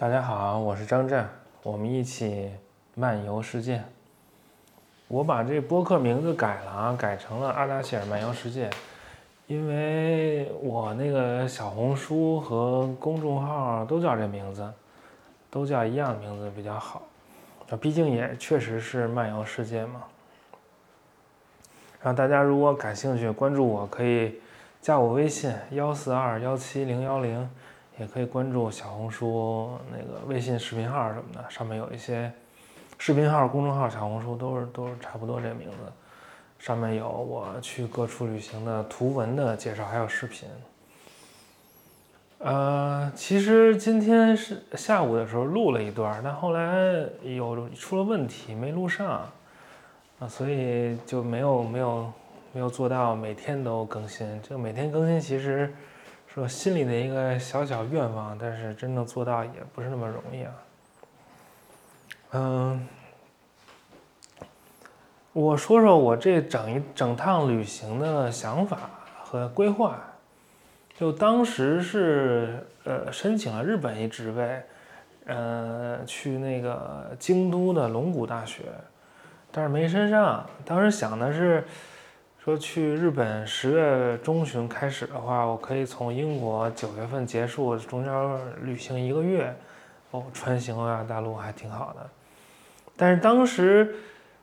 大家好，我是张震，我们一起漫游世界。我把这播客名字改了啊，改成了阿达希尔漫游世界，因为我那个小红书和公众号都叫这名字，都叫一样的名字比较好。啊，毕竟也确实是漫游世界嘛。然后大家如果感兴趣，关注我可以加我微信幺四二幺七零幺零。也可以关注小红书那个微信视频号什么的，上面有一些视频号、公众号、小红书都是都是差不多这名字，上面有我去各处旅行的图文的介绍，还有视频。呃，其实今天是下午的时候录了一段，但后来有出了问题没录上啊，所以就没有没有没有做到每天都更新。就每天更新其实。说心里的一个小小愿望，但是真正做到也不是那么容易啊。嗯，我说说我这整一整趟旅行的想法和规划。就当时是呃申请了日本一职位，呃去那个京都的龙谷大学，但是没申上。当时想的是。说去日本十月中旬开始的话，我可以从英国九月份结束，中间旅行一个月，哦，穿行欧亚大陆还挺好的。但是当时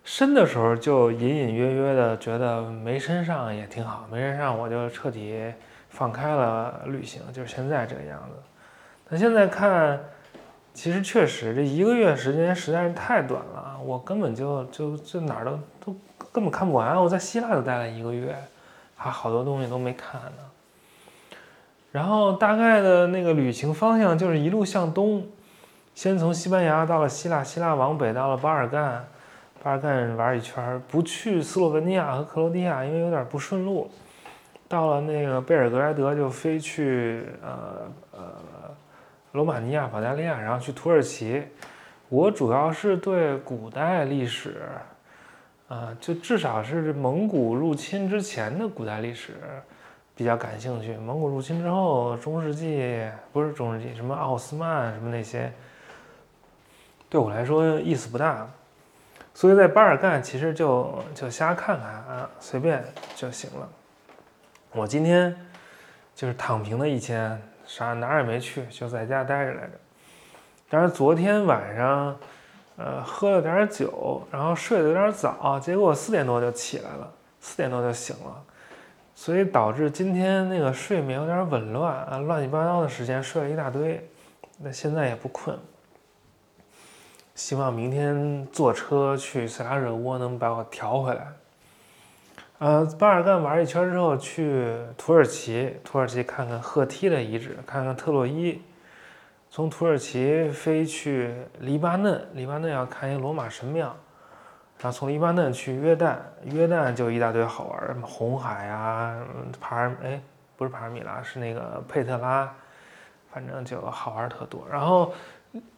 申的时候就隐隐约约的觉得没申上也挺好，没申上我就彻底放开了旅行，就是现在这个样子。那现在看，其实确实这一个月时间实在是太短了，我根本就就就哪儿都都。根本看不完，我在希腊都待了一个月，还好多东西都没看呢。然后大概的那个旅行方向就是一路向东，先从西班牙到了希腊，希腊往北到了巴尔干，巴尔干玩一圈，不去斯洛文尼亚和克罗地亚，因为有点不顺路。到了那个贝尔格莱德就飞去呃呃罗马尼亚、保加利亚，然后去土耳其。我主要是对古代历史。啊，就至少是蒙古入侵之前的古代历史比较感兴趣。蒙古入侵之后，中世纪不是中世纪，什么奥斯曼什么那些，对我来说意思不大。所以在巴尔干其实就就瞎看看啊，随便就行了。我今天就是躺平的一天，啥哪儿也没去，就在家待着来着。但是昨天晚上。呃，喝了点酒，然后睡得有点早，结果四点多就起来了，四点多就醒了，所以导致今天那个睡眠有点紊乱啊，乱七八糟的时间睡了一大堆，那现在也不困，希望明天坐车去塞拉热窝能把我调回来。呃，巴尔干玩一圈之后去土耳其，土耳其看看赫梯的遗址，看看特洛伊。从土耳其飞去黎巴嫩，黎巴嫩要看一个罗马神庙，然后从黎巴嫩去约旦，约旦就一大堆好玩，什么红海啊，帕尔哎不是帕尔米拉，是那个佩特拉，反正就好玩特多。然后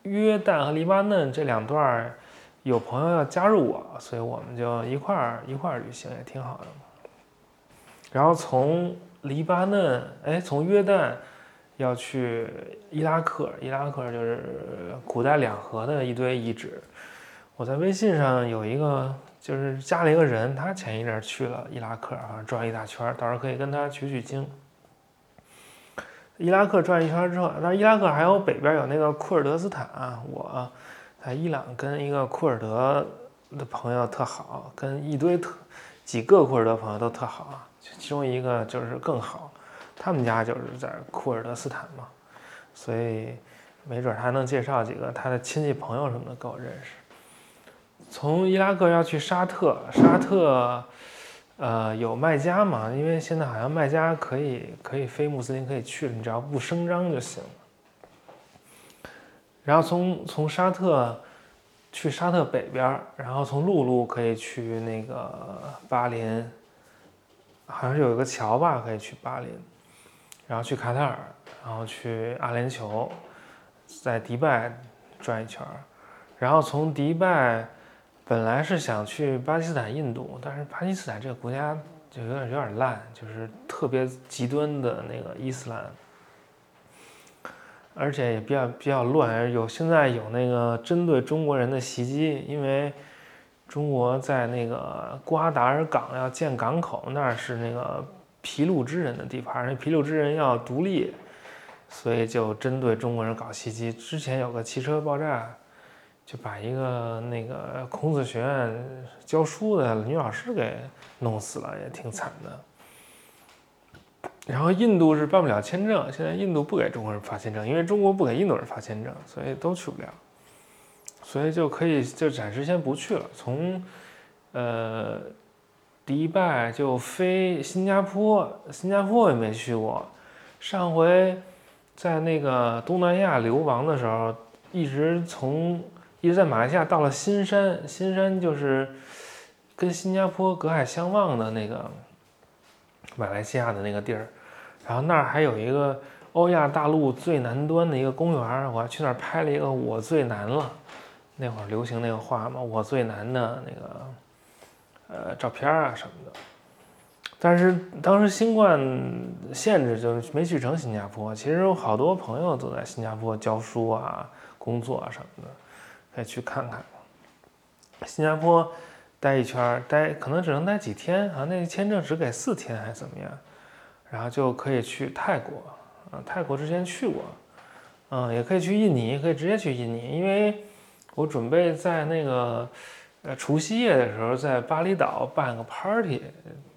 约旦和黎巴嫩这两段有朋友要加入我，所以我们就一块儿一块儿旅行也挺好的。然后从黎巴嫩哎从约旦。要去伊拉克，伊拉克就是古代两河的一堆遗址。我在微信上有一个，就是加了一个人，他前一阵去了伊拉克啊，转一大圈，到时候可以跟他取取经。伊拉克转一圈之后，那伊拉克还有北边有那个库尔德斯坦，啊我在伊朗跟一个库尔德的朋友特好，跟一堆特几个库尔德朋友都特好啊，其中一个就是更好。他们家就是在库尔德斯坦嘛，所以没准他能介绍几个他的亲戚朋友什么的给我认识。从伊拉克要去沙特，沙特呃有麦加嘛？因为现在好像麦加可以可以非穆斯林可以去，你只要不声张就行。然后从从沙特去沙特北边，然后从陆路可以去那个巴林，好像是有一个桥吧，可以去巴林。然后去卡塔尔，然后去阿联酋，在迪拜转一圈儿，然后从迪拜本来是想去巴基斯坦、印度，但是巴基斯坦这个国家就有点有点烂，就是特别极端的那个伊斯兰。而且也比较比较乱，有现在有那个针对中国人的袭击，因为中国在那个瓜达尔港要建港口，那是那个皮鲁支人的地盘，那皮鲁支人要独立，所以就针对中国人搞袭击。之前有个汽车爆炸，就把一个那个孔子学院教书的女老师给弄死了，也挺惨的。然后印度是办不了签证，现在印度不给中国人发签证，因为中国不给印度人发签证，所以都去不了，所以就可以就暂时先不去了。从呃迪拜就飞新加坡，新加坡也没去过，上回在那个东南亚流亡的时候，一直从一直在马来西亚到了新山，新山就是跟新加坡隔海相望的那个马来西亚的那个地儿。然后那儿还有一个欧亚大陆最南端的一个公园，我还去那儿拍了一个“我最南了”，那会儿流行那个话嘛，“我最南”的那个呃照片啊什么的。但是当时新冠限制，就没去成新加坡。其实有好多朋友都在新加坡教书啊、工作啊什么的，可以去看看。新加坡待一圈，待可能只能待几天啊，那签证只给四天还是怎么样？然后就可以去泰国，啊，泰国之前去过，嗯，也可以去印尼，可以直接去印尼，因为我准备在那个呃除夕夜的时候在巴厘岛办个 party，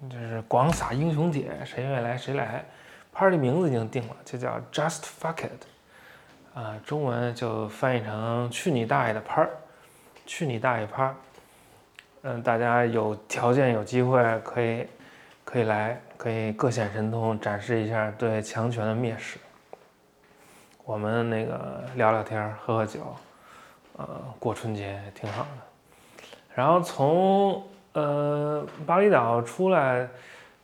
就是广撒英雄帖，谁愿意来谁来，party 名字已经定了，就叫 Just Fuck It，啊，中文就翻译成去你大爷的趴儿，去你大爷 part，嗯，大家有条件有机会可以可以来。可以各显神通，展示一下对强权的蔑视。我们那个聊聊天，喝喝酒，呃，过春节挺好的。然后从呃巴厘岛出来，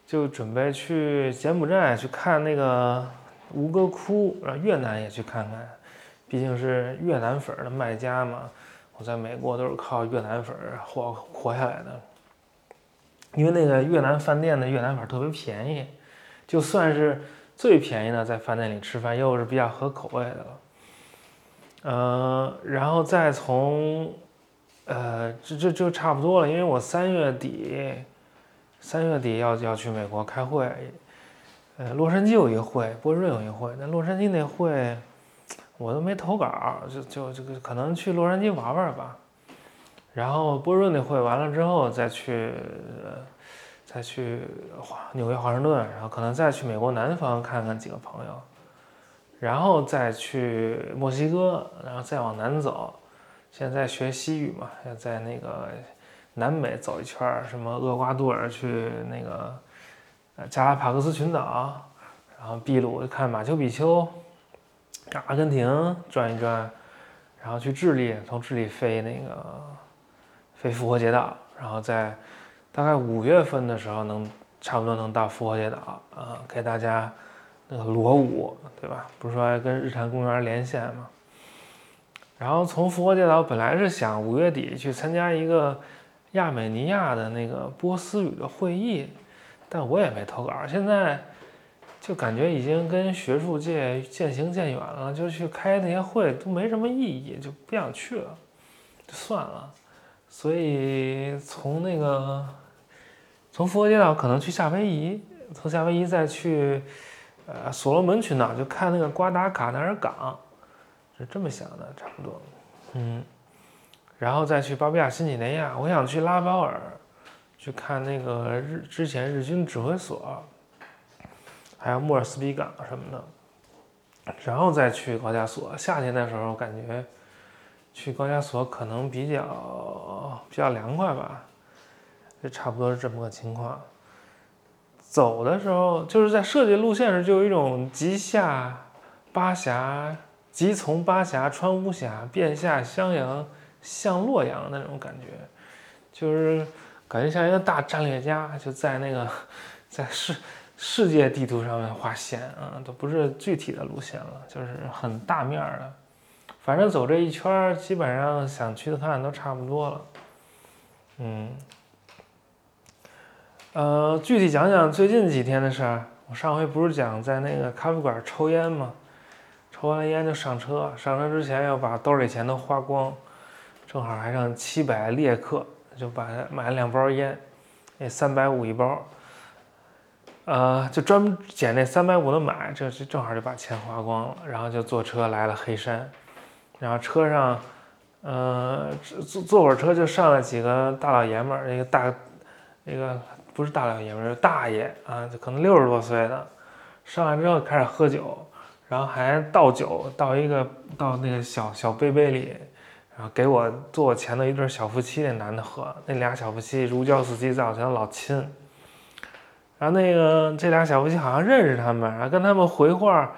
就准备去柬埔寨去看那个吴哥窟，然后越南也去看看，毕竟是越南粉的卖家嘛。我在美国都是靠越南粉活活下来的。因为那个越南饭店的越南粉特别便宜，就算是最便宜的，在饭店里吃饭又是比较合口味的了。呃，然后再从，呃，这这就差不多了，因为我三月底，三月底要要去美国开会，呃，洛杉矶有一会，波士顿有一会，那洛杉矶那会我都没投稿，就就这个可能去洛杉矶玩玩吧。然后波士顿那会完了之后，再去，再去华纽约华盛顿，然后可能再去美国南方看看几个朋友，然后再去墨西哥，然后再往南走。现在学西语嘛，要在那个南美走一圈，什么厄瓜多尔去那个呃加拉帕戈斯群岛，然后秘鲁看马丘比丘，阿根廷转一转，然后去智利，从智利飞那个。飞复活节岛，然后在大概五月份的时候能差不多能到复活节岛啊，给大家那个锣舞，对吧？不是说跟日坛公园连线吗？然后从复活节岛本来是想五月底去参加一个亚美尼亚的那个波斯语的会议，但我也没投稿。现在就感觉已经跟学术界渐行渐远了，就去开那些会都没什么意义，就不想去了，就算了。所以从那个从复活节岛可能去夏威夷，从夏威夷再去呃所罗门群岛，就看那个瓜达卡纳尔港，是这么想的，差不多。嗯，然后再去巴布亚新几内亚，我想去拉包尔去看那个日之前日军指挥所，还有莫尔斯比港什么的，然后再去高加索。夏天的时候感觉。去高加索可能比较比较凉快吧，就差不多是这么个情况。走的时候就是在设计路线时就有一种极下巴峡，即从巴峡穿巫峡，便下襄阳向洛阳那种感觉，就是感觉像一个大战略家，就在那个在世世界地图上面画线啊，都不是具体的路线了，就是很大面儿的。反正走这一圈基本上想去的看都差不多了。嗯，呃，具体讲讲最近几天的事儿。我上回不是讲在那个咖啡馆抽烟吗？抽完烟就上车，上车之前要把兜里钱都花光，正好还剩七百列克，就把买了两包烟，那三百五一包，呃，就专门捡那三百五的买，这这正好就把钱花光了，然后就坐车来了黑山，然后车上，呃，坐坐会儿车就上来几个大老爷们儿，那个大，那个不是大老爷们儿，大爷啊，就可能六十多岁的，上来之后开始喝酒。然后还倒酒，倒一个倒那个小小杯杯里，然后给我坐我前头一对小夫妻那男的喝，那俩小夫妻如胶似漆，在我前头老亲。然后那个这俩小夫妻好像认识他们，然后跟他们回话，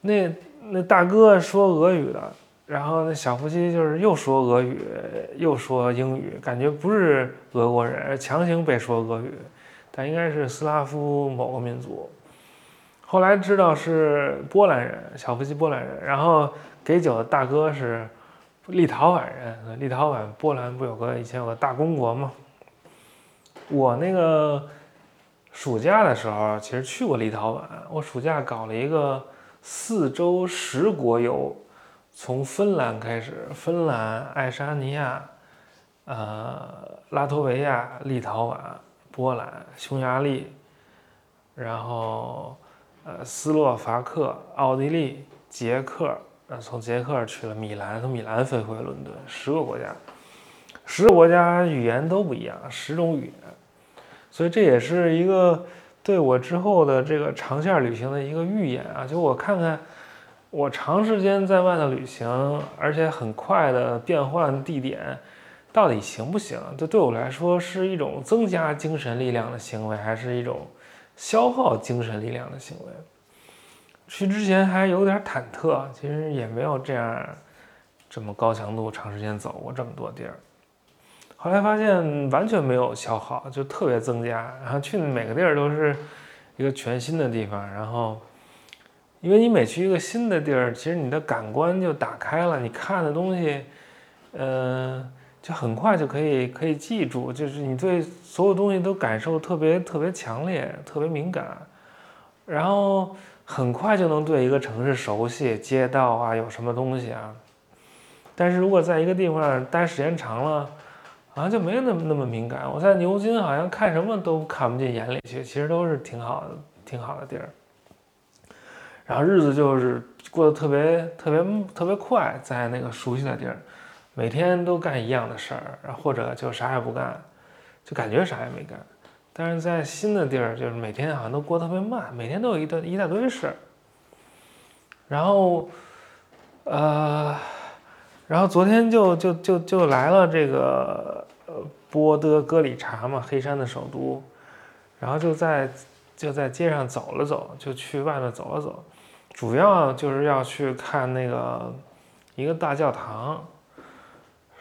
那那大哥说俄语的，然后那小夫妻就是又说俄语又说英语，感觉不是俄国人，强行被说俄语，但应该是斯拉夫某个民族。后来知道是波兰人，小夫妻波兰人，然后给酒的大哥是立陶宛人，立陶宛波兰不有个以前有个大公国吗？我那个暑假的时候其实去过立陶宛，我暑假搞了一个四周十国游，从芬兰开始，芬兰、爱沙尼亚、呃拉脱维亚、立陶宛、波兰、匈牙利，然后。呃，斯洛伐克、奥地利、捷克，呃，从捷克去了米兰，从米兰飞回伦敦，十个国家，十个国家语言都不一样，十种语言，所以这也是一个对我之后的这个长线旅行的一个预演啊！就我看看，我长时间在外头旅行，而且很快的变换地点，到底行不行？这对我来说是一种增加精神力量的行为，还是一种？消耗精神力量的行为，去之前还有点忐忑，其实也没有这样这么高强度、长时间走过这么多地儿。后来发现完全没有消耗，就特别增加。然后去每个地儿都是一个全新的地方。然后，因为你每去一个新的地儿，其实你的感官就打开了，你看的东西，嗯。就很快就可以可以记住，就是你对所有东西都感受特别特别强烈，特别敏感，然后很快就能对一个城市熟悉，街道啊有什么东西啊。但是如果在一个地方待时间长了，好像就没有那么那么敏感。我在牛津好像看什么都看不进眼里去，其实都是挺好的挺好的地儿。然后日子就是过得特别特别特别快，在那个熟悉的地儿。每天都干一样的事儿，然后或者就啥也不干，就感觉啥也没干。但是在新的地儿，就是每天好像都过特别慢，每天都有一大一大堆事儿。然后，呃，然后昨天就就就就来了这个呃波德戈里察嘛，黑山的首都。然后就在就在街上走了走，就去外面走了走，主要就是要去看那个一个大教堂。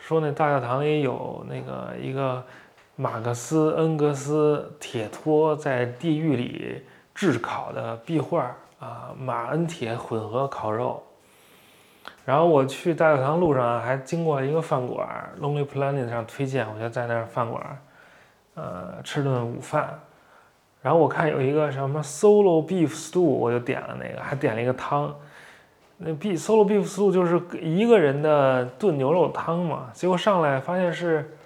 说那大教堂里有那个一个马克思恩格斯铁托在地狱里炙烤的壁画啊，马恩铁混合烤肉。然后我去大教堂路上还经过一个饭馆，Lonely Planet 上推荐，我就在那儿饭馆，呃，吃顿午饭。然后我看有一个什么 Solo Beef Stew，我就点了那个，还点了一个汤。那 B solo beef stew 就是一个人的炖牛肉汤嘛，结果上来发现是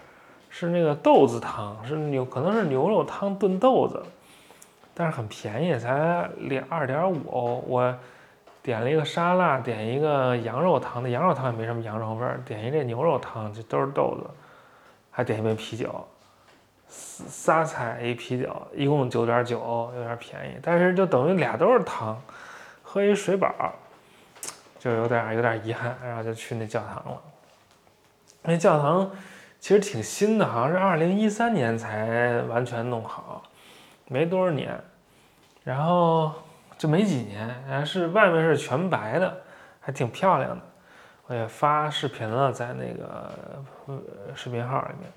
是那个豆子汤，是牛可能是牛肉汤炖豆子，但是很便宜，才两二点五欧。我点了一个沙拉，点一个羊肉汤，那羊肉汤也没什么羊肉味儿，点一这牛肉汤就都是豆子，还点一杯啤酒，仨菜一啤酒，一共九点九欧，有点便宜，但是就等于俩都是汤，喝一水饱。就有点有点遗憾，然后就去那教堂了。那教堂其实挺新的，好像是二零一三年才完全弄好，没多少年。然后就没几年，然后是外面是全白的，还挺漂亮的。我也发视频了，在那个视频号里面。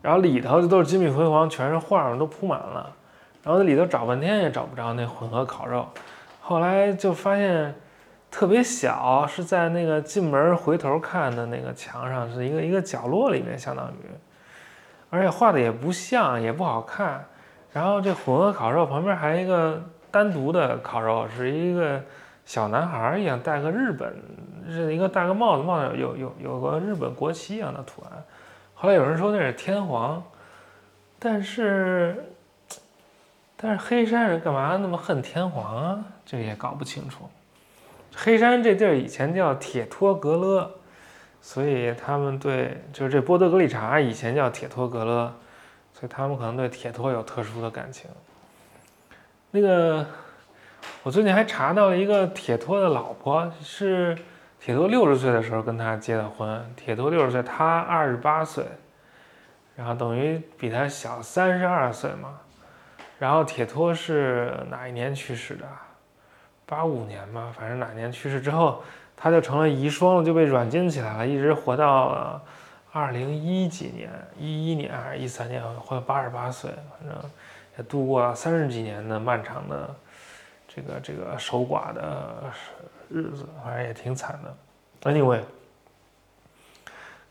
然后里头就都是金碧辉煌，全是画，都铺满了。然后那里头找半天也找不着那混合烤肉，后来就发现。特别小，是在那个进门回头看的那个墙上，是一个一个角落里面，相当于，而且画的也不像，也不好看。然后这混合烤肉旁边还有一个单独的烤肉，是一个小男孩一样，戴个日本，是一个戴个帽子，帽子有有有个日本国旗一样的图案。后来有人说那是天皇，但是但是黑山人干嘛那么恨天皇啊？这个也搞不清楚。黑山这地儿以前叫铁托格勒，所以他们对就是这波德格里察以前叫铁托格勒，所以他们可能对铁托有特殊的感情。那个。我最近还查到了一个铁托的老婆，是铁托六十岁的时候跟他结的婚。铁托六十岁，他二十八岁，然后等于比他小三十二岁嘛。然后铁托是哪一年去世的？八五年吧，反正哪年去世之后，他就成了遗孀了，就被软禁起来了，一直活到了二零一几年，一一年还是一三年，活到八十八岁，反正也度过了三十几年的漫长的。这个这个守寡的日子，反正也挺惨的。Anyway，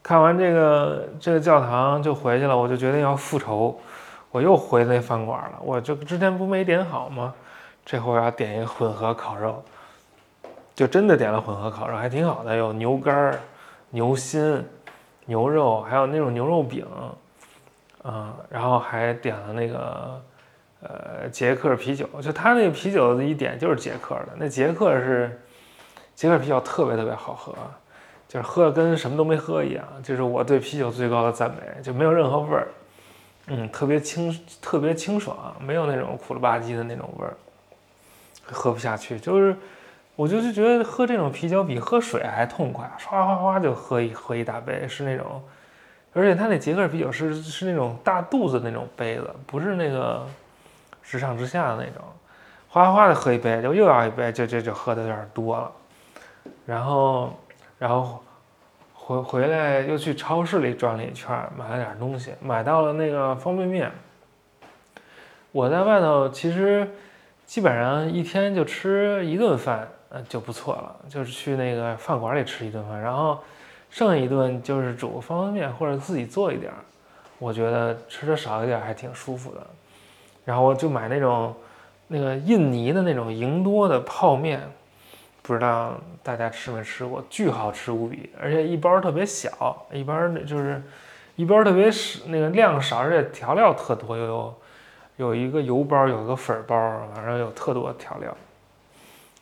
看完这个这个教堂就回去了，我就决定要复仇，我又回那饭馆了。我就之前不没点好吗？这回要点一个混合烤肉，就真的点了混合烤肉，还挺好的，有牛肝、牛心、牛肉，还有那种牛肉饼，嗯，然后还点了那个。呃，捷克啤酒，就他那个啤酒一点就是捷克的，那捷克是捷克啤酒，特别特别好喝，就是喝的跟什么都没喝一样，就是我对啤酒最高的赞美，就没有任何味儿，嗯，特别清，特别清爽，没有那种苦了吧唧的那种味儿，喝不下去。就是我就是觉得喝这种啤酒比喝水还痛快，唰哗哗就喝一喝一大杯，是那种，而且他那捷克啤酒是是那种大肚子那种杯子，不是那个。直上直下的那种，哗哗的喝一杯，就又要一杯，就就就喝的有点多了。然后，然后回回来又去超市里转了一圈，买了点东西，买到了那个方便面。我在外头其实基本上一天就吃一顿饭，呃就不错了，就是去那个饭馆里吃一顿饭，然后剩下一顿就是煮方便面或者自己做一点儿，我觉得吃的少一点还挺舒服的。然后我就买那种，那个印尼的那种赢多的泡面，不知道大家吃没吃过，巨好吃无比，而且一包特别小，一包就是一包特别少，那个量少，而且调料特多，又有有一个油包，有一个粉包，反正有特多调料，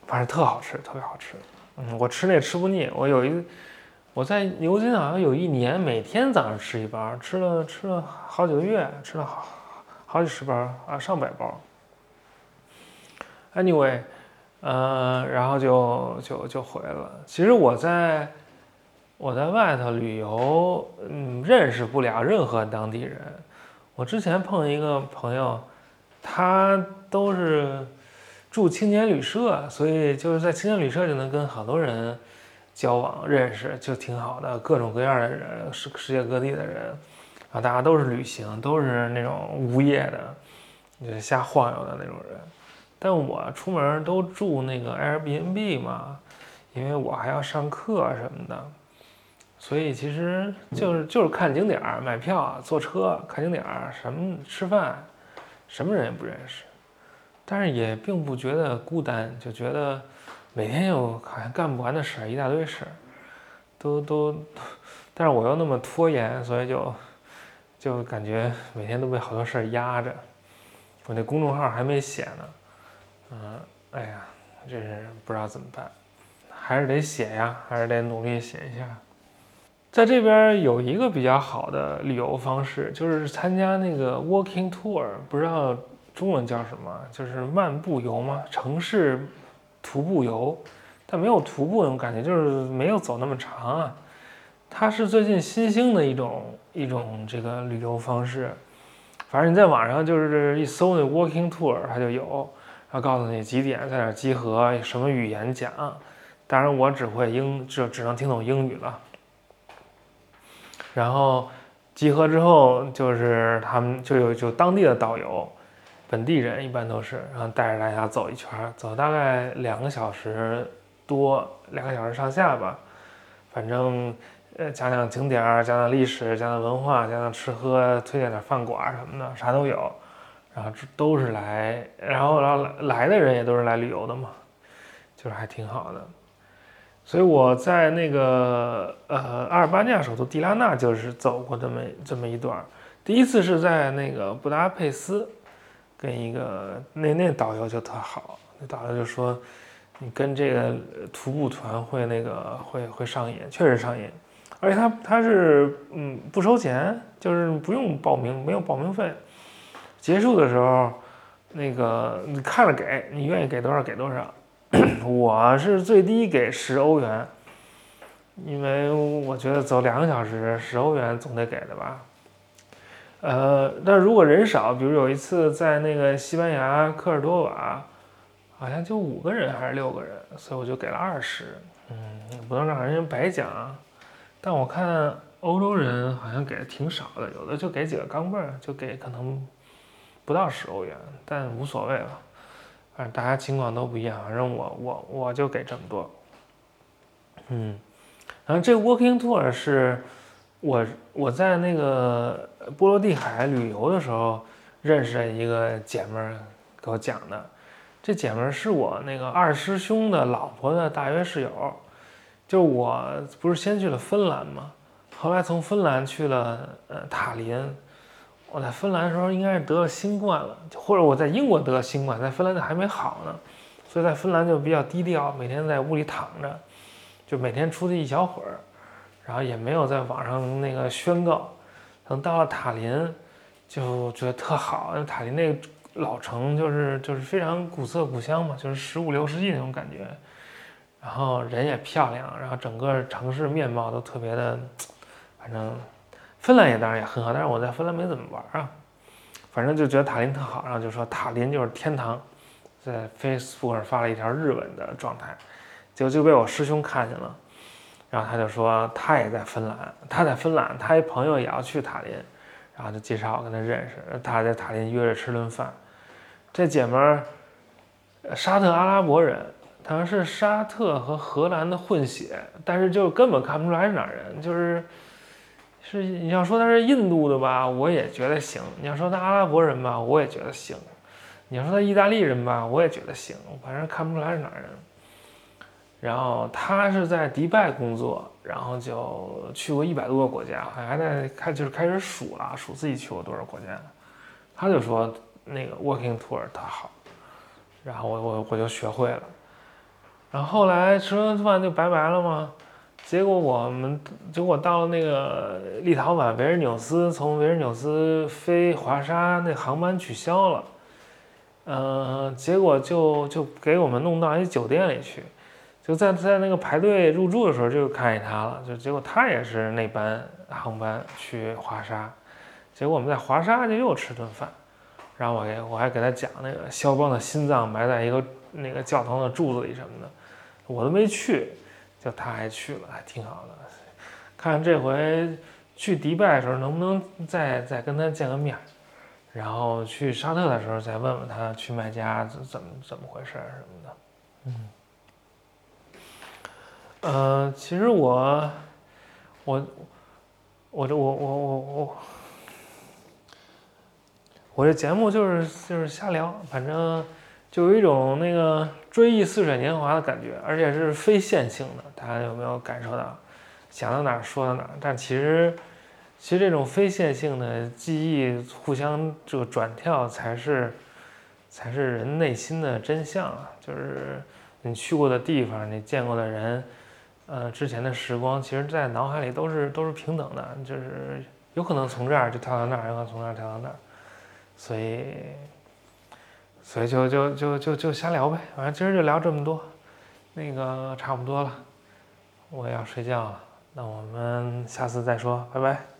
反正特好吃，特别好吃。嗯，我吃那吃不腻，我有一我在牛津好像有一年每天早上吃一包，吃了吃了好几个月，吃了好。好几十包啊，上百包。Anyway，呃，然后就就就回来了。其实我在我在外头旅游，嗯，认识不了任何当地人。我之前碰一个朋友，他都是住青年旅社，所以就是在青年旅社就能跟好多人交往认识，就挺好的。各种各样的人，世世界各地的人。啊，大家都是旅行，都是那种无业的，就是瞎晃悠的那种人。但我出门都住那个 Airbnb 嘛，因为我还要上课什么的，所以其实就是就是看景点儿、买票、坐车、看景点儿、什么吃饭，什么人也不认识。但是也并不觉得孤单，就觉得每天有好像干不完的事儿，一大堆事儿，都都，但是我又那么拖延，所以就。就感觉每天都被好多事儿压着，我那公众号还没写呢，嗯，哎呀，真是不知道怎么办，还是得写呀，还是得努力写一下。在这边有一个比较好的旅游方式，就是参加那个 walking tour，不知道中文叫什么，就是漫步游吗？城市徒步游，但没有徒步那种感觉，就是没有走那么长啊。它是最近新兴的一种一种这个旅游方式，反正你在网上就是一搜那 walking tour，它就有，然后告诉你几点在哪集合，什么语言讲，当然我只会英，就只能听懂英语了。然后集合之后，就是他们就有就当地的导游，本地人一般都是，然后带着大家走一圈，走大概两个小时多，两个小时上下吧，反正。呃，讲讲景点儿，讲讲历史，讲讲文化，讲讲吃喝，推荐点饭馆什么的，啥都有。然后这都是来，然后然后来来的人也都是来旅游的嘛，就是还挺好的。所以我在那个呃阿尔巴尼亚首都迪拉纳就是走过这么这么一段，第一次是在那个布达佩斯，跟一个那那导游就特好，那导游就说你跟这个徒步团会那个会会上瘾，确实上瘾，而且他他是嗯不收钱，就是不用报名，没有报名费，结束的时候那个你看了给你愿意给多少给多少。我是最低给十欧元，因为我觉得走两个小时十欧元总得给的吧。呃，但如果人少，比如有一次在那个西班牙科尔多瓦，好像就五个人还是六个人，所以我就给了二十。嗯，不能让人家白讲。但我看欧洲人好像给的挺少的，有的就给几个钢镚儿，就给可能不到十欧元，但无所谓了。反正大家情况都不一样，反正我我我就给这么多。嗯，然后这 Walking Tour 是我我在那个波罗的海旅游的时候认识的一个姐们儿给我讲的。这姐们儿是我那个二师兄的老婆的大学室友，就我不是先去了芬兰吗？后来从芬兰去了呃塔林。我在芬兰的时候应该是得了新冠了，或者我在英国得了新冠，在芬兰还没好呢，所以在芬兰就比较低调，每天在屋里躺着，就每天出去一小会儿，然后也没有在网上那个宣告。等到了塔林，就觉得特好，因为塔林那个老城就是就是非常古色古香嘛，就是十五六世纪那种感觉，然后人也漂亮，然后整个城市面貌都特别的，反正。芬兰也当然也很好，但是我在芬兰没怎么玩啊，反正就觉得塔林特好，然后就说塔林就是天堂，在 Facebook 上发了一条日文的状态，结果就被我师兄看见了，然后他就说他也在芬兰，他在芬兰，他一朋友也要去塔林，然后就介绍我跟他认识，他在塔林约着吃顿饭，这姐们儿沙特阿拉伯人，好像是沙特和荷兰的混血，但是就根本看不出来是哪人，就是。是你要说他是印度的吧，我也觉得行；你要说他阿拉伯人吧，我也觉得行；你要说他意大利人吧，我也觉得行。反正看不出来是哪人。然后他是在迪拜工作，然后就去过一百多个国家，好像还在开就是开始数了，数自己去过多少国家。他就说那个 Walking Tour 特好，然后我我我就学会了。然后后来吃完饭就拜拜了吗？结果我们，结果到了那个立陶宛维尔纽斯，从维尔纽斯飞华沙那航班取消了，嗯，结果就就给我们弄到一酒店里去，就在在那个排队入住的时候就看见他了，就结果他也是那班航班去华沙，结果我们在华沙就又吃顿饭，然后我给我还给他讲那个肖邦的心脏埋在一个那个教堂的柱子里什么的，我都没去。就他还去了，还挺好的。看这回去迪拜的时候能不能再再跟他见个面，然后去沙特的时候再问问他去麦加怎怎么怎么回事什么的。嗯，呃，其实我我我这我我我我我这节目就是就是瞎聊，反正。就有一种那个追忆似水年华的感觉，而且是非线性的。大家有没有感受到？想到哪儿说到哪儿。但其实，其实这种非线性的记忆互相这个转跳，才是才是人内心的真相啊！就是你去过的地方，你见过的人，呃，之前的时光，其实在脑海里都是都是平等的。就是有可能从这儿就跳到那儿，有可能从那儿跳到那儿，所以。所以就就就就就瞎聊呗，反正今儿就聊这么多，那个差不多了，我要睡觉了，那我们下次再说，拜拜。